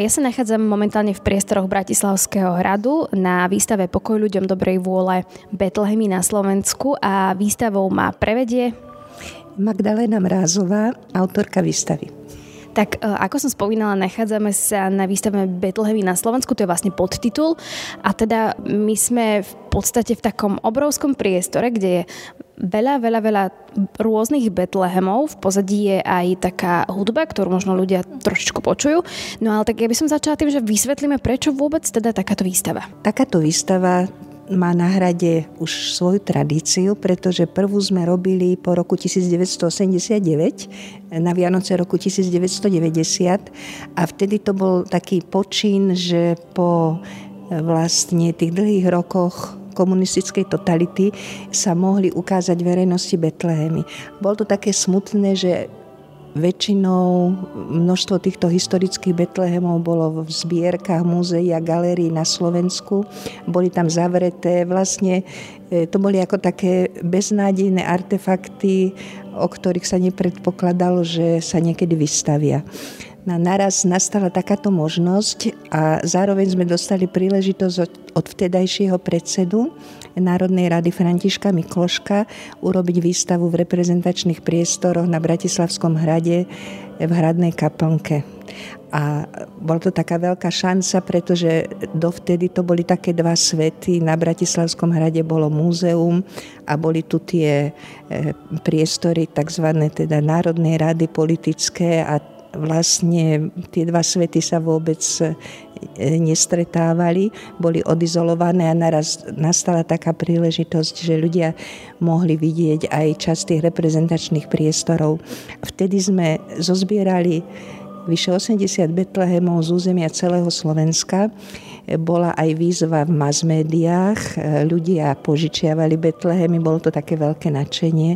Ja sa nachádzam momentálne v priestoroch Bratislavského hradu na výstave Pokoj ľuďom dobrej vôle Betlehemy na Slovensku a výstavou má prevedie Magdalena Mrázová, autorka výstavy. Tak e, ako som spomínala, nachádzame sa na výstave Betlehemy na Slovensku, to je vlastne podtitul a teda my sme v podstate v takom obrovskom priestore, kde je veľa, veľa, veľa rôznych Betlehemov. V pozadí je aj taká hudba, ktorú možno ľudia trošičku počujú. No ale tak ja by som začala tým, že vysvetlíme, prečo vôbec teda takáto výstava. Takáto výstava má na hrade už svoju tradíciu, pretože prvú sme robili po roku 1989, na Vianoce roku 1990 a vtedy to bol taký počin, že po e, vlastne tých dlhých rokoch komunistickej totality sa mohli ukázať verejnosti Betlehemy. Bol to také smutné, že Väčšinou množstvo týchto historických Betlehemov bolo v zbierkach múzeí a galérií na Slovensku. Boli tam zavreté. Vlastne e, to boli ako také beznádejné artefakty, o ktorých sa nepredpokladalo, že sa niekedy vystavia. Na naraz nastala takáto možnosť a zároveň sme dostali príležitosť od, od vtedajšieho predsedu Národnej rady Františka Mikloška urobiť výstavu v reprezentačných priestoroch na Bratislavskom hrade v hradnej kaplnke. A bola to taká veľká šanca, pretože dovtedy to boli také dva svety. Na Bratislavskom hrade bolo múzeum a boli tu tie e, priestory tzv. teda Národnej rady politické a vlastne tie dva svety sa vôbec e, nestretávali, boli odizolované a naraz nastala taká príležitosť, že ľudia mohli vidieť aj časť tých reprezentačných priestorov. Vtedy sme zozbierali vyše 80 Betlehemov z územia celého Slovenska bola aj výzva v mass médiách, ľudia požičiavali Betlehemy, bolo to také veľké nadšenie.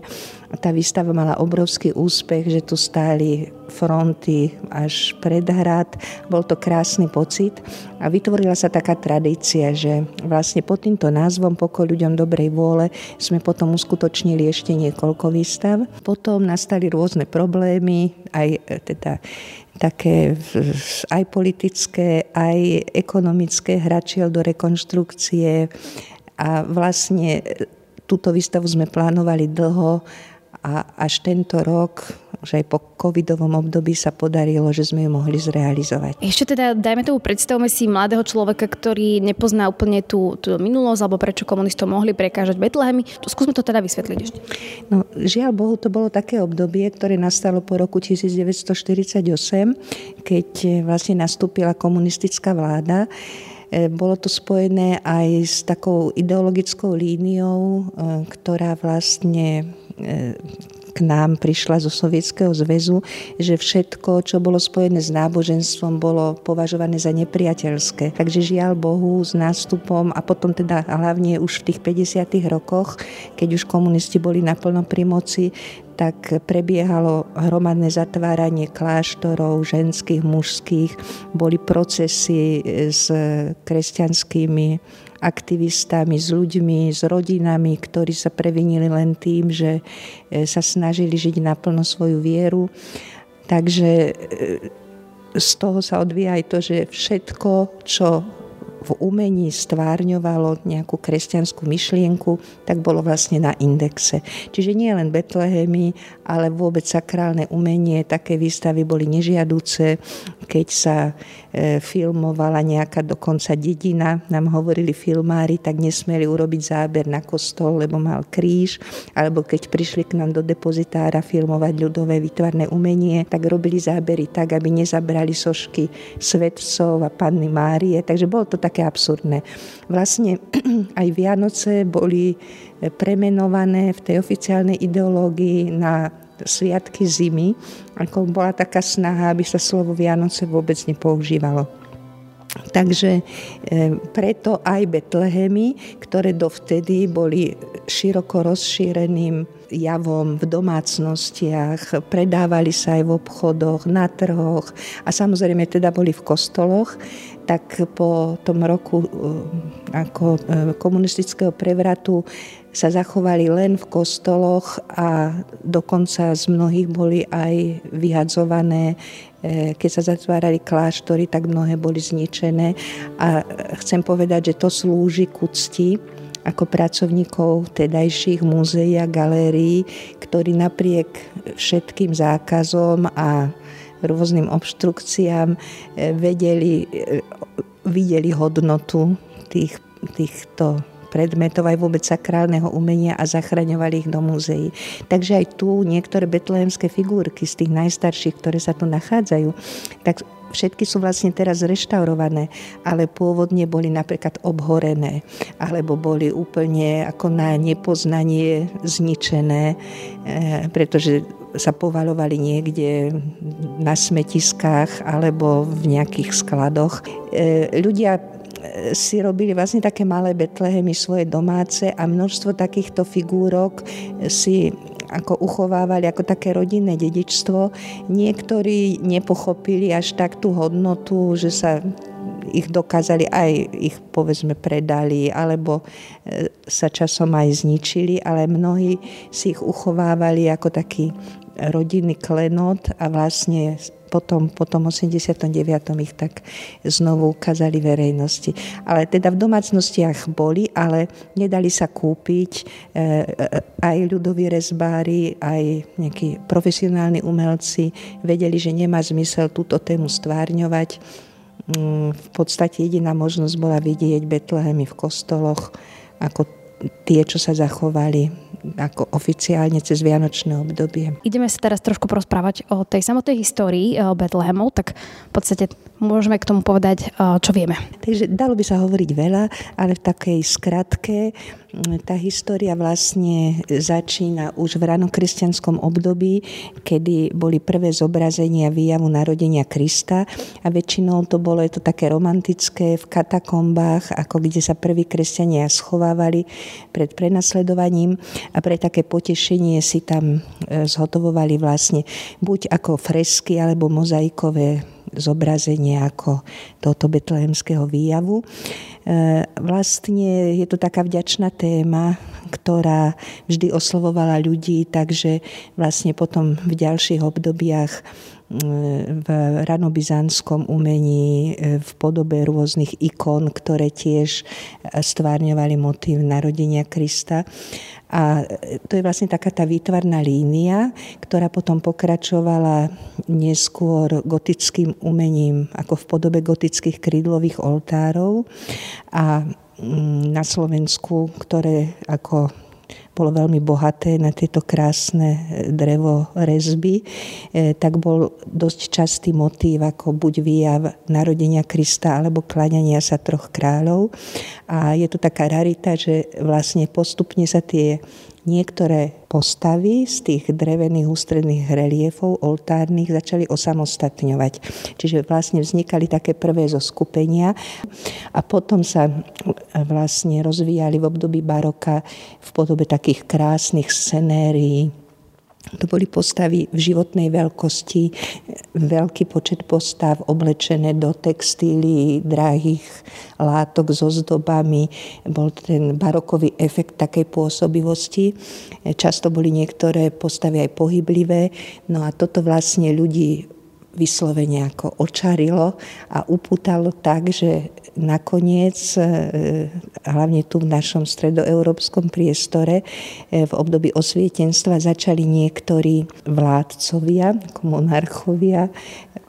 Tá výstava mala obrovský úspech, že tu stáli fronty až pred hrad. Bol to krásny pocit a vytvorila sa taká tradícia, že vlastne pod týmto názvom Pokoj ľuďom dobrej vôle sme potom uskutočnili ešte niekoľko výstav. Potom nastali rôzne problémy, aj teda také aj politické, aj ekonomické hračiel do rekonštrukcie a vlastne túto výstavu sme plánovali dlho a až tento rok, že aj po covidovom období sa podarilo, že sme ju mohli zrealizovať. Ešte teda, dajme tomu, predstavme si mladého človeka, ktorý nepozná úplne tú, tú minulosť, alebo prečo komunistom mohli prekážať Betlehemy. Skúsme to teda vysvetliť ešte. No, žiaľ Bohu, to bolo také obdobie, ktoré nastalo po roku 1948, keď vlastne nastúpila komunistická vláda e, bolo to spojené aj s takou ideologickou líniou, e, ktorá vlastne k nám prišla zo Sovietskeho zväzu, že všetko, čo bolo spojené s náboženstvom, bolo považované za nepriateľské. Takže žiaľ Bohu s nástupom a potom teda hlavne už v tých 50. rokoch, keď už komunisti boli naplno pri moci, tak prebiehalo hromadné zatváranie kláštorov, ženských, mužských, boli procesy s kresťanskými aktivistami, s ľuďmi, s rodinami, ktorí sa previnili len tým, že e, sa snažili žiť naplno svoju vieru. Takže e, z toho sa odvíja aj to, že všetko, čo v umení stvárňovalo nejakú kresťanskú myšlienku, tak bolo vlastne na indexe. Čiže nie len Betlehemy, ale vôbec sakrálne umenie, také výstavy boli nežiaduce, keď sa e, filmovala nejaká dokonca dedina, nám hovorili filmári, tak nesmeli urobiť záber na kostol, lebo mal kríž, alebo keď prišli k nám do depozitára filmovať ľudové výtvarné umenie, tak robili zábery tak, aby nezabrali sošky svetcov a panny Márie, takže bolo to tak také absurdné. Vlastne aj Vianoce boli premenované v tej oficiálnej ideológii na sviatky zimy, ako bola taká snaha, aby sa slovo Vianoce vôbec nepoužívalo. Takže e, preto aj Betlehemy, ktoré dovtedy boli široko rozšíreným javom v domácnostiach, predávali sa aj v obchodoch, na trhoch a samozrejme teda boli v kostoloch, tak po tom roku ako komunistického prevratu sa zachovali len v kostoloch a dokonca z mnohých boli aj vyhadzované. E, keď sa zatvárali kláštory, tak mnohé boli zničené. A chcem povedať, že to slúži ku cti ako pracovníkov tedajších múzeí a galérií, ktorí napriek všetkým zákazom a rôznym obštrukciám e, vedeli, e, videli hodnotu tých, týchto predmetov, aj vôbec sakrálneho umenia a zachraňovali ich do múzeí. Takže aj tu niektoré betlehemské figurky z tých najstarších, ktoré sa tu nachádzajú, tak všetky sú vlastne teraz reštaurované, ale pôvodne boli napríklad obhorené, alebo boli úplne ako na nepoznanie zničené, eh, pretože sa povalovali niekde na smetiskách alebo v nejakých skladoch. Eh, ľudia si robili vlastne také malé Betlehemy svoje domáce a množstvo takýchto figúrok si ako uchovávali ako také rodinné dedičstvo. Niektorí nepochopili až tak tú hodnotu, že sa ich dokázali aj ich povedzme predali alebo e, sa časom aj zničili, ale mnohí si ich uchovávali ako taký rodinný klenot a vlastne potom, po tom 89. ich tak znovu ukázali verejnosti. Ale teda v domácnostiach boli, ale nedali sa kúpiť e, e, aj ľudoví rezbári, aj nejakí profesionálni umelci vedeli, že nemá zmysel túto tému stvárňovať. Mm, v podstate jediná možnosť bola vidieť Betlehemy v kostoloch ako tie, čo sa zachovali ako oficiálne cez Vianočné obdobie. Ideme sa teraz trošku porozprávať o tej samotnej histórii eh, Betlehemov, tak v podstate môžeme k tomu povedať, eh, čo vieme. Takže dalo by sa hovoriť veľa, ale v takej skratke tá história vlastne začína už v ranokresťanskom období, kedy boli prvé zobrazenia výjavu narodenia Krista a väčšinou to bolo je to také romantické v katakombách, ako kde sa prví kresťania schovávali pred prenasledovaním a pre také potešenie si tam e, zhotovovali vlastne buď ako fresky alebo mozaikové zobrazenie ako tohoto betlehemského výjavu. E, vlastne je to taká vďačná téma, ktorá vždy oslovovala ľudí, takže vlastne potom v ďalších obdobiach v ranobyzanskom umení e, v podobe rôznych ikon, ktoré tiež stvárňovali motív narodenia Krista. A to je vlastne taká tá výtvarná línia, ktorá potom pokračovala neskôr gotickým umením, ako v podobe gotických krídlových oltárov. A mm, na Slovensku, ktoré ako bolo veľmi bohaté na tieto krásne e, drevo rezby, e, tak bol dosť častý motív ako buď výjav narodenia Krista alebo kláňania sa troch kráľov. A je to taká rarita, že vlastne postupne sa tie niektoré postavy z tých drevených ústredných reliefov oltárnych začali osamostatňovať. Čiže vlastne vznikali také prvé zo skupenia a potom sa vlastne rozvíjali v období baroka v podobe takých krásnych scenérií, to boli postavy v životnej veľkosti, veľký počet postav oblečené do textílií, drahých látok so zdobami. Bol ten barokový efekt takej pôsobivosti. Často boli niektoré postavy aj pohyblivé. No a toto vlastne ľudí vyslovene ako očarilo a upútalo tak, že nakoniec, e, hlavne tu v našom stredoeurópskom priestore, e, v období osvietenstva začali niektorí vládcovia, monarchovia,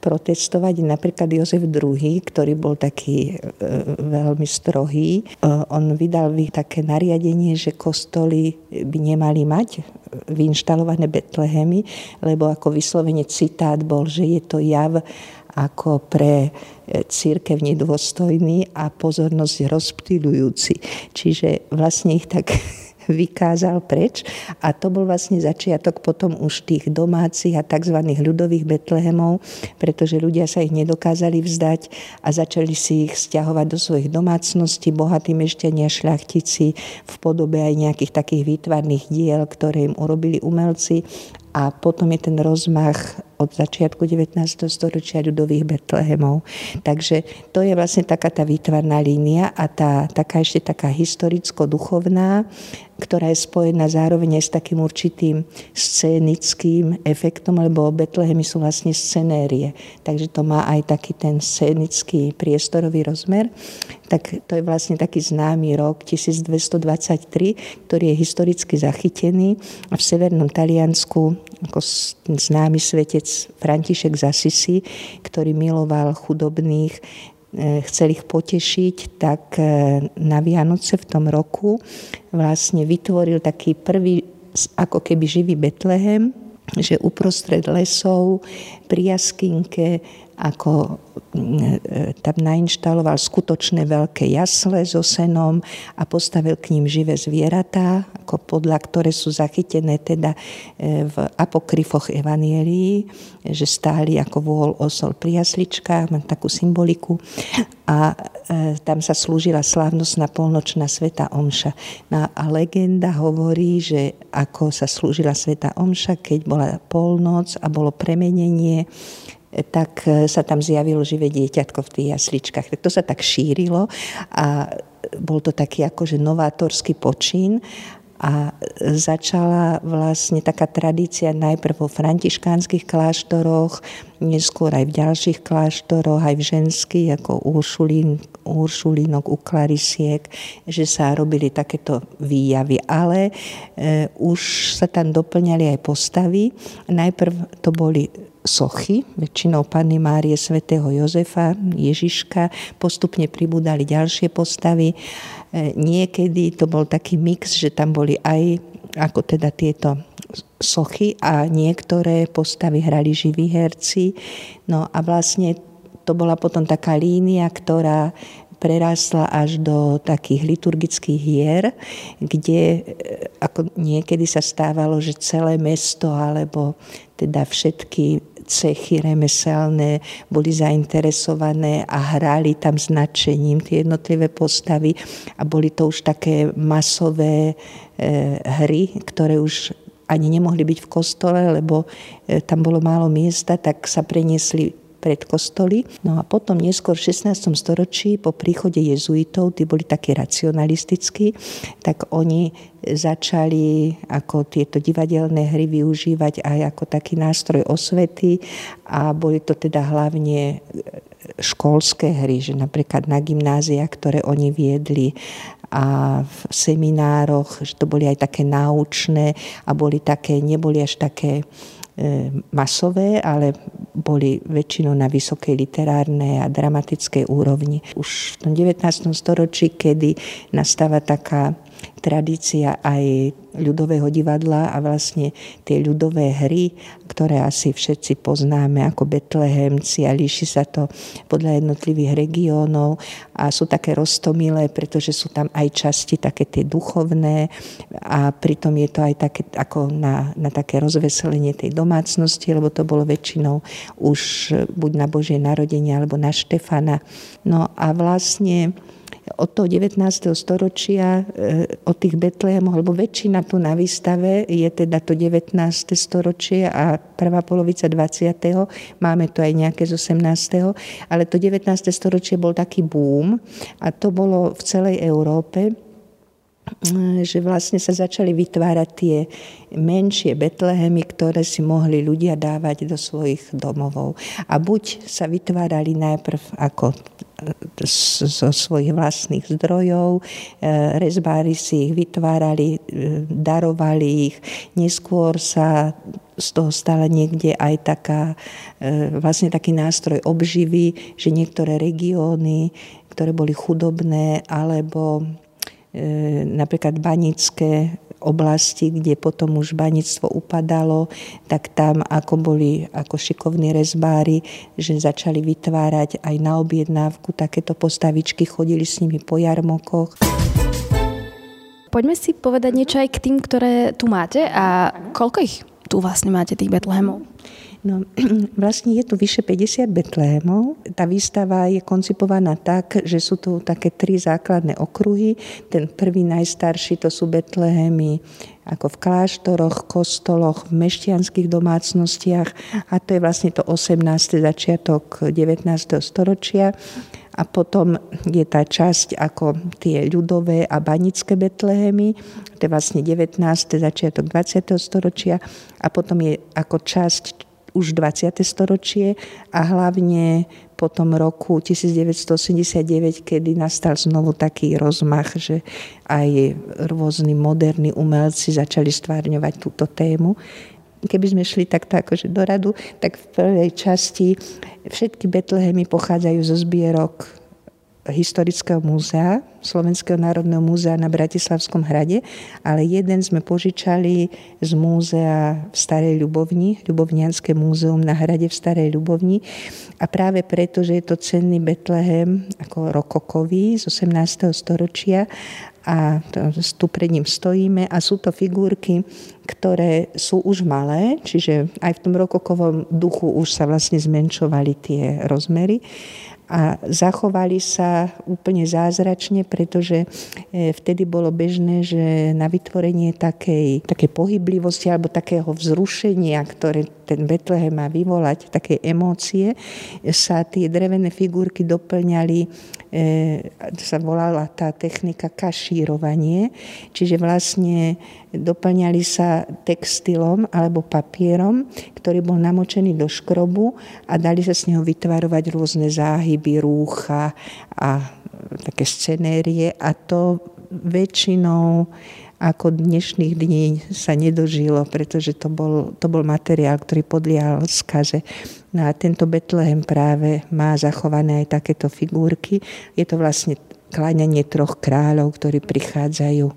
protestovať. Napríklad Jozef II, ktorý bol taký e, veľmi strohý, on vydal také nariadenie, že kostoly by nemali mať vyinštalované Betlehemy, lebo ako vyslovene citát bol, že je to jav ako pre e, církev nedôstojný a pozornosť rozptýľujúci. Čiže vlastne ich tak vykázal preč a to bol vlastne začiatok potom už tých domácich a tzv. ľudových Betlehemov, pretože ľudia sa ich nedokázali vzdať a začali si ich stiahovať do svojich domácností, bohatí mešťania, šľachtici v podobe aj nejakých takých výtvarných diel, ktoré im urobili umelci a potom je ten rozmach od začiatku 19. storočia ľudových Betlehemov. Takže to je vlastne taká tá výtvarná línia a tá taká ešte taká historicko-duchovná, ktorá je spojená zároveň aj s takým určitým scénickým efektom, lebo Betlehemy sú vlastne scenérie. Takže to má aj taký ten scénický priestorový rozmer. Tak to je vlastne taký známy rok 1223, ktorý je historicky zachytený v severnom Taliansku ako známy svetec František z Assisi, ktorý miloval chudobných, e, chcel ich potešiť, tak e, na Vianoce v tom roku vlastne vytvoril taký prvý ako keby živý Betlehem, že uprostred lesov, pri jaskinke, ako e, tam nainštaloval skutočné veľké jasle so senom a postavil k ním živé zvieratá, ako podľa ktoré sú zachytené teda e, v apokryfoch evanielii, že stáli ako vôľ osol pri jasličkách, mám takú symboliku a e, tam sa slúžila slávnostná polnočná sveta omša. No a legenda hovorí, že ako sa slúžila sveta omša, keď bola polnoc a bolo premenenie tak e, sa tam zjavilo živé dieťatko v tých jasličkách. Tak to sa tak šírilo a bol to taký akože novátorský počín a začala vlastne taká tradícia najprv vo františkánskych kláštoroch, neskôr aj v ďalších kláštoroch, aj v ženských, ako Uršulín, Uršulínok, u Klarisiek, že sa robili takéto výjavy. Ale e, už sa tam doplňali aj postavy. Najprv to boli sochy, väčšinou Panny Márie, svätého Jozefa, Ježiška, postupne pribúdali ďalšie postavy. E, niekedy to bol taký mix, že tam boli aj ako teda tieto sochy a niektoré postavy hrali živí herci. No a vlastne to bola potom taká línia, ktorá prerásla až do takých liturgických hier, kde e, ako niekedy sa stávalo, že celé mesto alebo teda všetky cechy remeselné boli zainteresované a hrali tam značením tie jednotlivé postavy a boli to už také masové e, hry, ktoré už ani nemohli byť v kostole, lebo e, tam bolo málo miesta, tak sa preniesli pred kostoly. No a potom neskôr v 16. storočí po príchode jezuitov, tí boli takí racionalistickí, tak oni začali ako tieto divadelné hry využívať aj ako taký nástroj osvety a boli to teda hlavne školské hry, že napríklad na gymnáziách, ktoré oni viedli a v seminároch, že to boli aj také náučné a boli také, neboli až také E, masové, ale boli väčšinou na vysokej literárnej a dramatickej úrovni. Už v tom 19. storočí, kedy nastáva taká tradícia aj ľudového divadla a vlastne tie ľudové hry, ktoré asi všetci poznáme ako Betlehemci a líši sa to podľa jednotlivých regiónov a sú také roztomilé, pretože sú tam aj časti také tie duchovné a pritom je to aj také ako na, na také rozveselenie tej domácnosti, lebo to bolo väčšinou už buď na Božie narodenie alebo na Štefana. No a vlastne od toho 19. storočia, e, od tých Betlehemoch, lebo väčšina tu na výstave je teda to 19. storočie a prvá polovica 20. Máme to aj nejaké z 18. Ale to 19. storočie bol taký boom a to bolo v celej Európe že vlastne sa začali vytvárať tie menšie Betlehemy, ktoré si mohli ľudia dávať do svojich domovov. A buď sa vytvárali najprv ako zo svojich vlastných zdrojov. E, rezbári si ich vytvárali, e, darovali ich. Neskôr sa z toho stala niekde aj taká, e, vlastne taký nástroj obživy, že niektoré regióny, ktoré boli chudobné alebo napríklad banické oblasti, kde potom už baníctvo upadalo, tak tam ako boli ako šikovní rezbári, že začali vytvárať aj na objednávku takéto postavičky, chodili s nimi po jarmokoch. Poďme si povedať niečo aj k tým, ktoré tu máte a koľko ich tu vlastne máte, tých Betlehemov? No, vlastne je tu vyše 50 Betlémov. Tá výstava je koncipovaná tak, že sú tu také tri základné okruhy. Ten prvý najstarší to sú Betlehemy ako v kláštoroch, kostoloch, v mešťanských domácnostiach a to je vlastne to 18. začiatok 19. storočia. A potom je tá časť ako tie ľudové a banické Betlehemy, to je vlastne 19. začiatok 20. storočia a potom je ako časť už 20. storočie a hlavne po tom roku 1989, kedy nastal znovu taký rozmach, že aj rôzni moderní umelci začali stvárňovať túto tému keby sme šli takto akože do radu, tak v prvej časti všetky Betlehemy pochádzajú zo zbierok Historického múzea, Slovenského národného múzea na Bratislavskom hrade, ale jeden sme požičali z múzea v Starej Ľubovni, Ľubovnianské múzeum na hrade v Starej Ľubovni a práve preto, že je to cenný Betlehem ako rokokový z 18. storočia a tu pred ním stojíme a sú to figurky, ktoré sú už malé, čiže aj v tom rokokovom duchu už sa vlastne zmenšovali tie rozmery a zachovali sa úplne zázračne, pretože e, vtedy bolo bežné, že na vytvorenie takej, takej pohyblivosti alebo takého vzrušenia, ktoré ten Betlehem má vyvolať, také emócie, sa tie drevené figurky doplňali sa volala tá technika kašírovanie, čiže vlastne doplňali sa textilom alebo papierom, ktorý bol namočený do škrobu a dali sa z neho vytvarovať rôzne záhyby, rúcha a také scenérie a to väčšinou ako dnešných dní sa nedožilo, pretože to bol, to bol materiál, ktorý podliehal skaze. No a tento Betlehem práve má zachované aj takéto figurky. Je to vlastne kláňanie troch kráľov, ktorí prichádzajú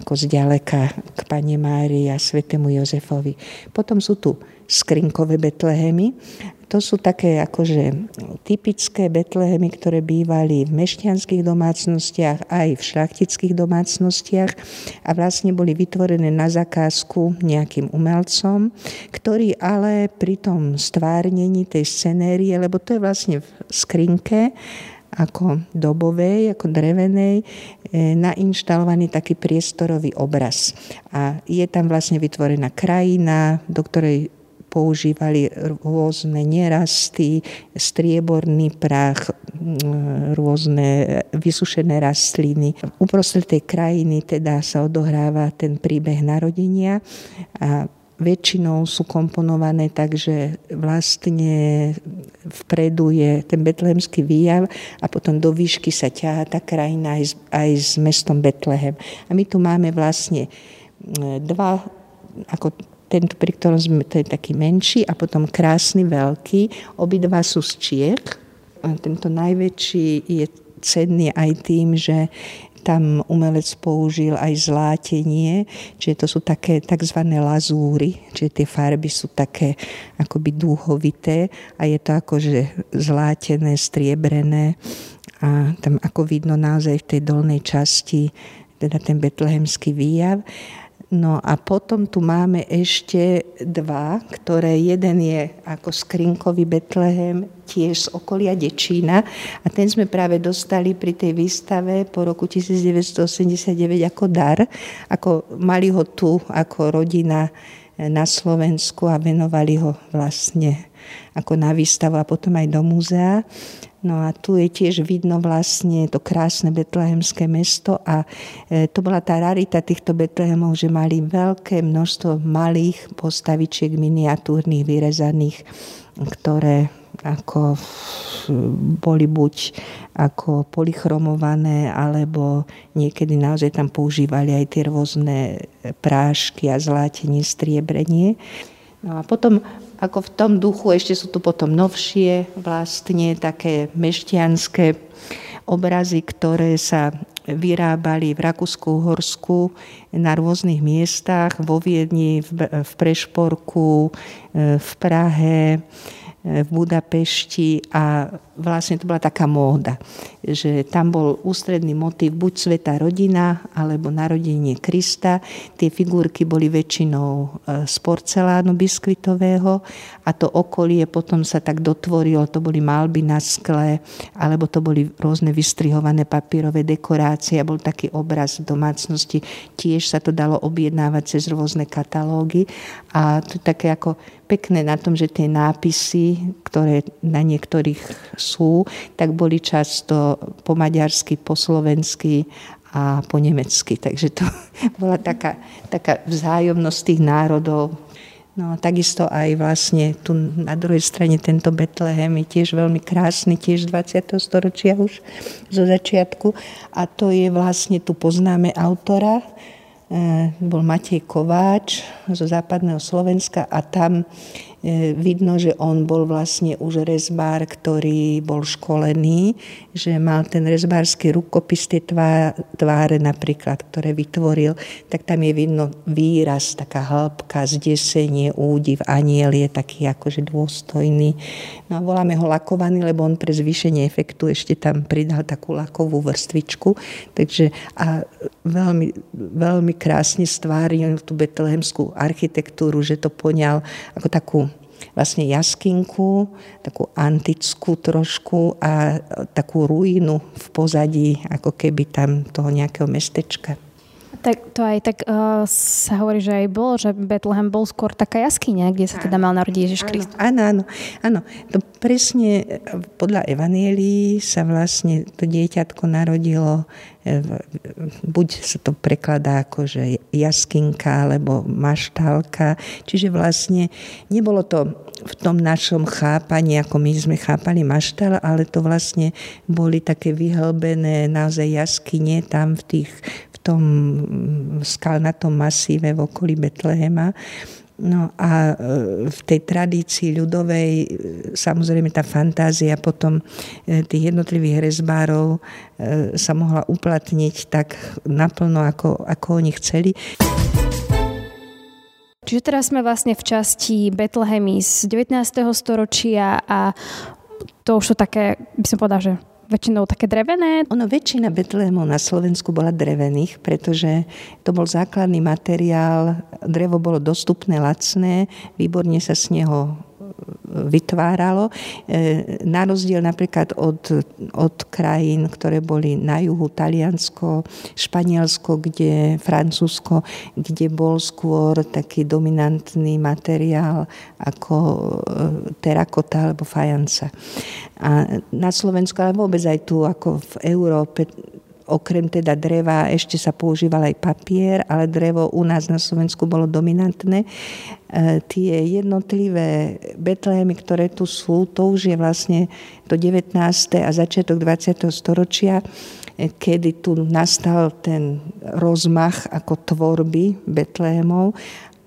ako zďaleka k Pane Márii a Svetému Jozefovi. Potom sú tu skrinkové Betlehemy to sú také akože typické betlehemy, ktoré bývali v mešťanských domácnostiach aj v šlachtických domácnostiach a vlastne boli vytvorené na zakázku nejakým umelcom, ktorý ale pri tom stvárnení tej scenérie, lebo to je vlastne v skrinke, ako dobovej, ako drevenej, e, nainštalovaný taký priestorový obraz. A je tam vlastne vytvorená krajina, do ktorej používali rôzne nerasty, strieborný prach, rôzne vysušené rastliny. Uprostred tej krajiny teda sa odohráva ten príbeh narodenia a väčšinou sú komponované tak, že vlastne vpredu je ten betlehemský výjav a potom do výšky sa ťahá tá krajina aj s, aj s mestom Betlehem. A my tu máme vlastne dva ako tento, pri ktorom sme, to je taký menší a potom krásny veľký. Obidva sú z Čiech. Tento najväčší je cenný aj tým, že tam umelec použil aj zlátenie, čiže to sú také tzv. lazúry, čiže tie farby sú také akoby dúhovité a je to akože zlátené, striebrené a tam ako vidno naozaj v tej dolnej časti teda ten betlehemský výjav. No a potom tu máme ešte dva, ktoré jeden je ako skrinkový Betlehem, tiež z okolia Dečína. A ten sme práve dostali pri tej výstave po roku 1989 ako dar, ako mali ho tu ako rodina na Slovensku a venovali ho vlastne ako na výstavu a potom aj do múzea. No a tu je tiež vidno vlastne to krásne betlehemské mesto a e, to bola tá rarita týchto betlehemov, že mali veľké množstvo malých postavičiek miniatúrnych, vyrezaných, ktoré ako boli buď ako polychromované, alebo niekedy naozaj tam používali aj tie rôzne prášky a zlátenie, striebrenie. No a potom ako v tom duchu ešte sú tu potom novšie vlastne také mešťanské obrazy, ktoré sa vyrábali v Rakúsku-Horsku na rôznych miestach, vo Viedni, v Prešporku, e, v Prahe, v Budapešti a vlastne to bola taká móda, že tam bol ústredný motív buď sveta rodina alebo narodenie Krista. Tie figurky boli väčšinou e, z porcelánu biskvitového a to okolie potom sa tak dotvorilo, to boli malby na skle alebo to boli rôzne vystrihované papírové dekorácie a bol taký obraz domácnosti. Tiež sa to dalo objednávať cez rôzne katalógy a to také ako pekné na tom, že tie nápisy, ktoré na niektorých sú, tak boli často po maďarsky, po slovensky a po nemecky. Takže to bola taká, taká vzájomnosť tých národov. No a takisto aj vlastne tu na druhej strane tento Betlehem je tiež veľmi krásny, tiež 20. storočia už zo začiatku. A to je vlastne, tu poznáme autora, Eh, bol Matej Kováč zo západného Slovenska a tam vidno, že on bol vlastne už rezbár, ktorý bol školený, že mal ten rezbársky rukopis, tie tváre napríklad, ktoré vytvoril, tak tam je vidno výraz, taká hĺbka, zdesenie, údiv, aniel je taký akože dôstojný. No a voláme ho lakovaný, lebo on pre zvýšenie efektu ešte tam pridal takú lakovú vrstvičku. Takže a veľmi, veľmi krásne stváril tú betlehemskú architektúru, že to poňal ako takú vlastne jaskinku, takú antickú trošku a takú ruínu v pozadí, ako keby tam toho nejakého mestečka. Tak to aj tak uh, sa hovorí, že aj bolo, že Bethlehem bol skôr taká jaskyňa, kde sa teda mal narodiť Ježiš Kristus. Áno, áno, áno. To presne e, podľa Evanielii sa vlastne to dieťatko narodilo e, buď sa to prekladá ako, že jaskinka alebo maštálka. Čiže vlastne nebolo to v tom našom chápaní, ako my sme chápali maštal, ale to vlastne boli také vyhlbené naozaj jaskyne tam v tých tom skalnatom masíve v okolí Betlehema. No a e, v tej tradícii ľudovej e, samozrejme tá fantázia potom e, tých jednotlivých rezbárov sa mohla uplatniť tak naplno, ako, ako oni chceli. Čiže teraz sme vlastne v časti Betlehemy z 19. storočia a to už sú také, by som povedala, že väčšinou také drevené? Ono, väčšina Betlehemov na Slovensku bola drevených, pretože to bol základný materiál, drevo bolo dostupné, lacné, výborne sa z neho vytváralo. E, na rozdiel napríklad od, od krajín, ktoré boli na juhu, Taliansko, Španielsko, kde, Francúzsko, kde bol skôr taký dominantný materiál ako e, terakota alebo fajanca. A na Slovensku, ale vôbec aj tu ako v Európe okrem teda dreva ešte sa používal aj papier, ale drevo u nás na Slovensku bolo dominantné. E, tie jednotlivé Betlehemy, ktoré tu sú, to už je vlastne to 19. a začiatok 20. storočia, e, kedy tu nastal ten rozmach ako tvorby Betlehemov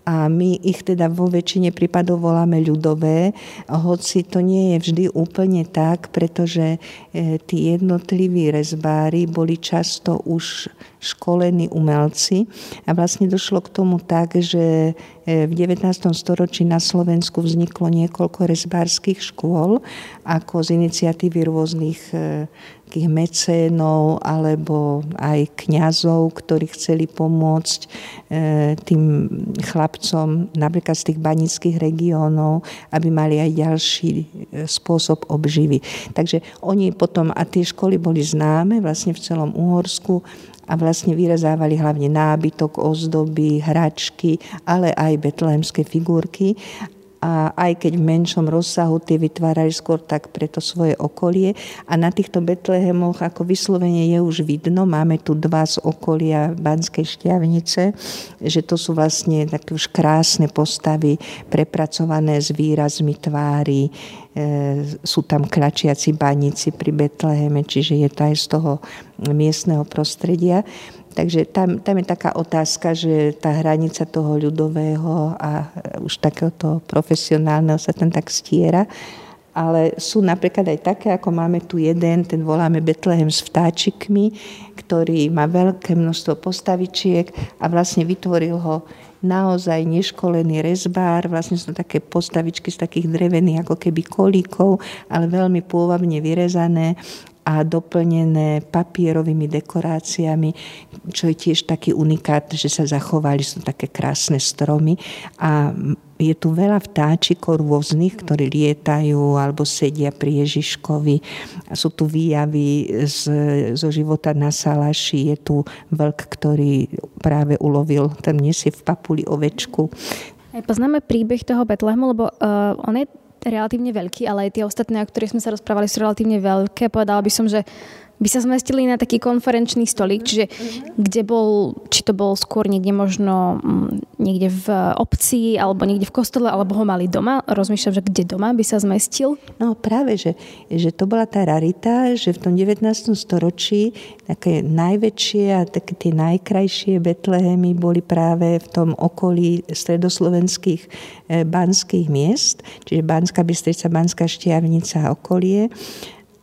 a my ich teda vo väčšine prípadov voláme ľudové, hoci to nie je vždy úplne tak, pretože e, tí jednotliví rezbári boli často už školení umelci a vlastne došlo k tomu tak, že e, v 19. storočí na Slovensku vzniklo niekoľko rezbárskych škôl ako z iniciatívy rôznych takých mecénov alebo aj kňazov, ktorí chceli pomôcť e, tým chlapcom napríklad z tých banických regiónov, aby mali aj ďalší e, spôsob obživy. Takže oni potom, a tie školy boli známe vlastne v celom Uhorsku, a vlastne vyrezávali hlavne nábytok, ozdoby, hračky, ale aj betlehemské figurky a aj keď v menšom rozsahu tie vytvárali skôr tak pre to svoje okolie. A na týchto Betlehemoch ako vyslovene je už vidno, máme tu dva z okolia Banskej šťavnice, že to sú vlastne také už krásne postavy, prepracované s výrazmi tvári, e, sú tam kračiaci baníci pri Betleheme, čiže je to aj z toho miestneho prostredia. Takže tam, tam je taká otázka, že tá hranica toho ľudového a už takéhoto profesionálneho sa tam tak stiera. Ale sú napríklad aj také, ako máme tu jeden, ten voláme Betlehem s vtáčikmi, ktorý má veľké množstvo postavičiek a vlastne vytvoril ho naozaj neškolený rezbár, vlastne sú také postavičky z takých drevených ako keby kolíkov, ale veľmi pôvabne vyrezané a doplnené papierovými dekoráciami, čo je tiež taký unikát, že sa zachovali, sú také krásne stromy a je tu veľa vtáčikov rôznych, ktorí lietajú alebo sedia pri Ježiškovi. Sú tu výjavy z, zo života na Salaši. Je tu vlk, ktorý práve ulovil, tam nesie v papuli ovečku. Poznáme príbeh toho Betlehemu, lebo uh, on je relatívne veľký, ale aj tie ostatné, o ktorých sme sa rozprávali, sú relatívne veľké. Povedala by som, že by sa zmestili na taký konferenčný stolík, čiže kde bol, či to bol skôr niekde možno mm, niekde v obci, alebo niekde v kostole, alebo ho mali doma. Rozmýšľam, že kde doma by sa zmestil? No práve, že, že to bola tá rarita, že v tom 19. storočí také najväčšie a také tie najkrajšie Betlehemy boli práve v tom okolí stredoslovenských eh, banských miest, čiže Banská Bystrica, Banská Štiavnica a okolie.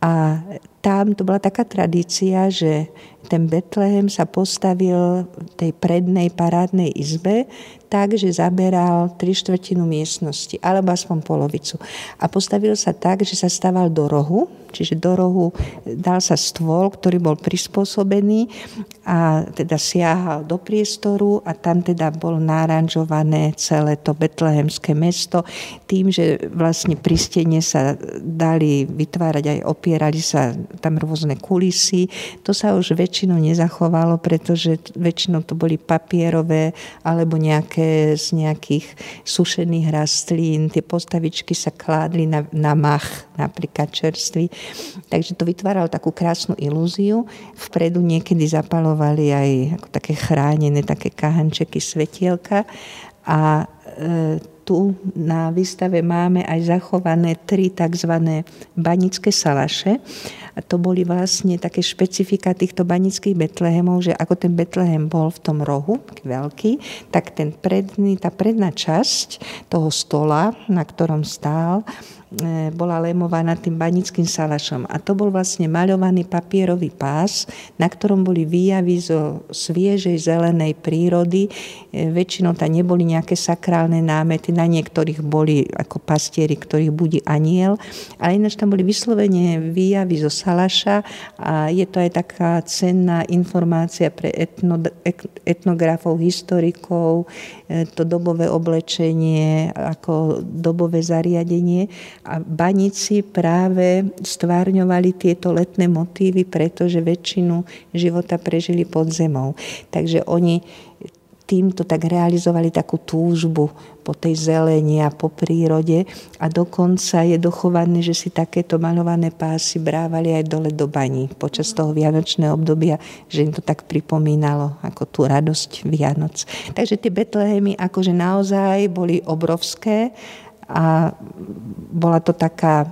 A tam to bola taká tradícia, že ten Betlehem sa postavil v tej prednej parádnej izbe tak, že zaberal tri štvrtinu miestnosti, alebo aspoň polovicu. A postavil sa tak, že sa staval do rohu, čiže do rohu dal sa stôl, ktorý bol prispôsobený a teda siahal do priestoru a tam teda bol naranžované celé to betlehemské mesto tým, že vlastne pri stene sa dali vytvárať aj opierali sa tam rôzne kulisy. To sa už väčšinou nezachovalo, pretože väčšinou to boli papierové alebo nejaké z nejakých sušených rastlín. Tie postavičky sa kládli na, na mach, napríklad čerstvý. Takže to vytváralo takú krásnu ilúziu. Vpredu niekedy zapalovali aj ako také chránené, také kahančeky, svetielka a e, tu na výstave máme aj zachované tri tzv. banické salaše. A to boli vlastne také špecifika týchto banických Betlehemov, že ako ten Betlehem bol v tom rohu, veľký, tak ten predný, tá predná časť toho stola, na ktorom stál, E, bola lemovaná tým banickým salašom. A to bol vlastne maľovaný papierový pás, na ktorom boli výjavy zo sviežej zelenej prírody. E, väčšinou tam neboli nejaké sakrálne námety, na niektorých boli ako pastieri, ktorých budí aniel, ale ináč tam boli vyslovene výjavy zo salaša a je to aj taká cenná informácia pre etno, etnografov, historikov, e, to dobové oblečenie, ako dobové zariadenie a baníci práve stvárňovali tieto letné motívy, pretože väčšinu života prežili pod zemou. Takže oni týmto tak realizovali takú túžbu po tej zeleni a po prírode a dokonca je dochované, že si takéto malované pásy brávali aj dole do baní počas toho vianočného obdobia, že im to tak pripomínalo ako tú radosť Vianoc. Takže tie Betlehemy akože naozaj boli obrovské a bola to taká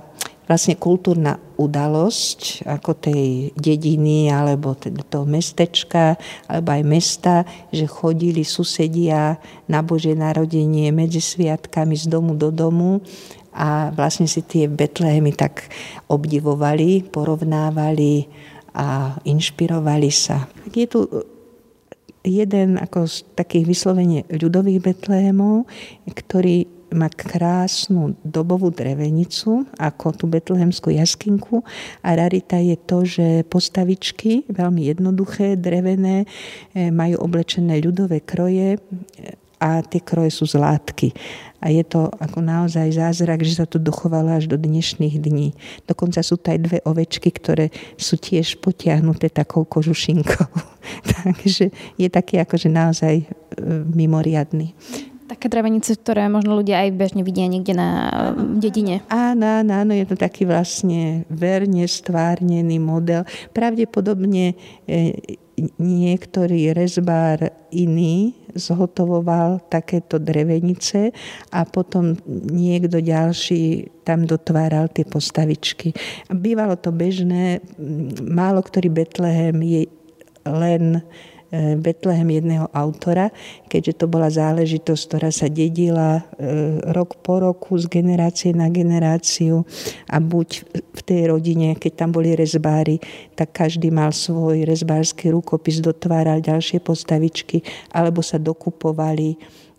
vlastne kultúrna udalosť ako tej dediny alebo toho mestečka alebo aj mesta, že chodili susedia na Božie narodenie medzi sviatkami z domu do domu a vlastne si tie Betlehemy tak obdivovali, porovnávali a inšpirovali sa. Je tu jeden ako z takých vyslovene ľudových Betlehemov, ktorý má krásnu dobovú drevenicu, ako tú betlehemskú jaskinku a rarita je to, že postavičky, veľmi jednoduché, drevené, e, majú oblečené ľudové kroje e, a tie kroje sú z látky. A je to ako naozaj zázrak, že sa to dochovalo až do dnešných dní. Dokonca sú to aj dve ovečky, ktoré sú tiež potiahnuté takou kožušinkou. Takže je taký akože naozaj e, mimoriadný. Také drevenice, ktoré možno ľudia aj bežne vidia niekde na dedine. Áno, áno, áno, je to taký vlastne verne stvárnený model. Pravdepodobne e, niektorý rezbár iný zhotovoval takéto drevenice a potom niekto ďalší tam dotváral tie postavičky. Bývalo to bežné, málo ktorý Betlehem je len Betlehem jedného autora, keďže to bola záležitosť, ktorá sa dedila e, rok po roku z generácie na generáciu a buď v tej rodine, keď tam boli rezbári, tak každý mal svoj rezbársky rukopis, dotváral ďalšie postavičky, alebo sa dokupovali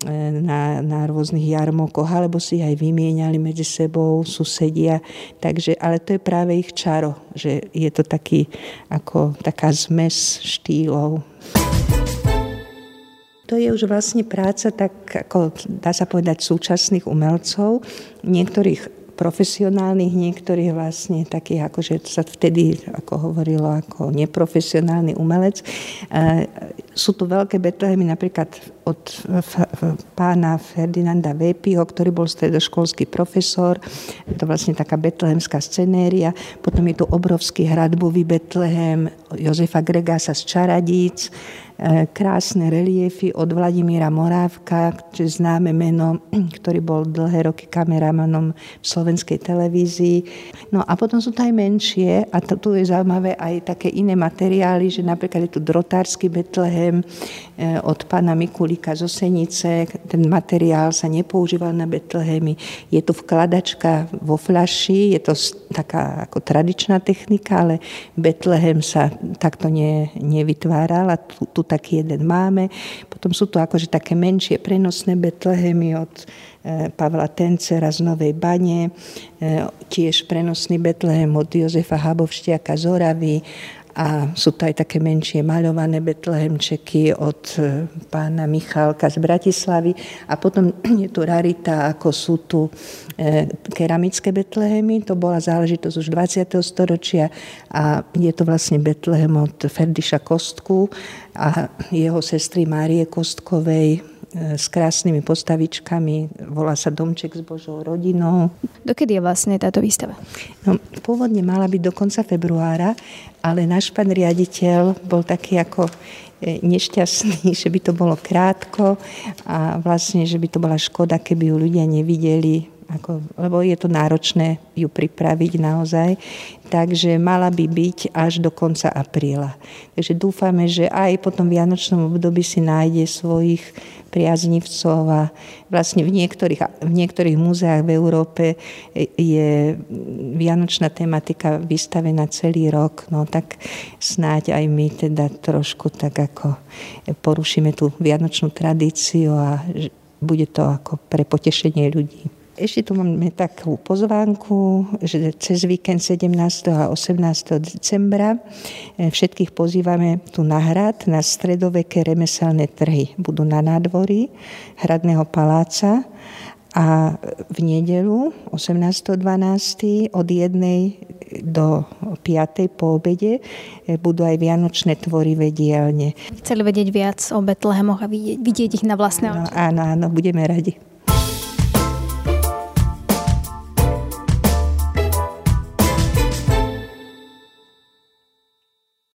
na, na rôznych jarmokoch, alebo si aj vymieniali medzi sebou susedia. Takže, ale to je práve ich čaro, že je to taký, ako taká zmes štýlov. To je už vlastne práca tak, ako dá sa povedať, súčasných umelcov. Niektorých profesionálnych, niektorých vlastne takých, ako že sa vtedy ako hovorilo ako neprofesionálny umelec. Sú tu veľké betlehemy napríklad od pána Ferdinanda Vépiho, ktorý bol stredoškolský profesor. Je to vlastne taká betlehemská scenéria. Potom je tu obrovský hradbový betlehem Jozefa Gregasa z Čaradíc E, krásne reliefy od Vladimíra Morávka, čo je známe meno, ktorý bol dlhé roky kameramanom v slovenskej televízii. No a potom sú to aj menšie a tu je zaujímavé aj také iné materiály, že napríklad je tu drotársky Betlehem e, od pána Mikulíka z Osenice. Ten materiál sa nepoužíval na Betlehemy. Je tu vkladačka vo flaši, je to taká ako tradičná technika, ale Betlehem sa takto ne, nevytváral a tu, tu taký jeden máme. Potom sú to akože také menšie prenosné Betlehemy od e, Pavla Tencera z Novej Bane, e, tiež prenosný Betlehem od Jozefa Habovštiaka z Oravy a sú to aj také menšie maľované betlehemčeky od e, pána Michálka z Bratislavy. A potom je tu rarita, ako sú tu e, keramické betlehemy. To bola záležitosť už 20. storočia a je to vlastne betlehem od Ferdiša Kostku a jeho sestry Márie Kostkovej s krásnymi postavičkami. Volá sa Domček s Božou rodinou. Dokedy je vlastne táto výstava? No, pôvodne mala byť do konca februára, ale náš pán riaditeľ bol taký ako e, nešťastný, že by to bolo krátko a vlastne, že by to bola škoda, keby ju ľudia nevideli ako, lebo je to náročné ju pripraviť naozaj. Takže mala by byť až do konca apríla. Takže dúfame, že aj po tom vianočnom období si nájde svojich priaznivcov a vlastne v niektorých, v niektorých múzeách v Európe je vianočná tematika vystavená celý rok, no tak snáď aj my teda trošku tak ako porušíme tú vianočnú tradíciu a bude to ako pre potešenie ľudí. Ešte tu máme takú pozvánku, že cez víkend 17. a 18. decembra eh, všetkých pozývame tu na hrad, na stredoveké remeselné trhy. Budú na nádvorí Hradného paláca a v nedelu 18.12. od 1. do 5. po obede eh, budú aj vianočné tvorivé dielne. Chceli vedieť viac o Betlehemoch a vidieť, vidieť ich na vlastné oči. Áno, áno, budeme radi.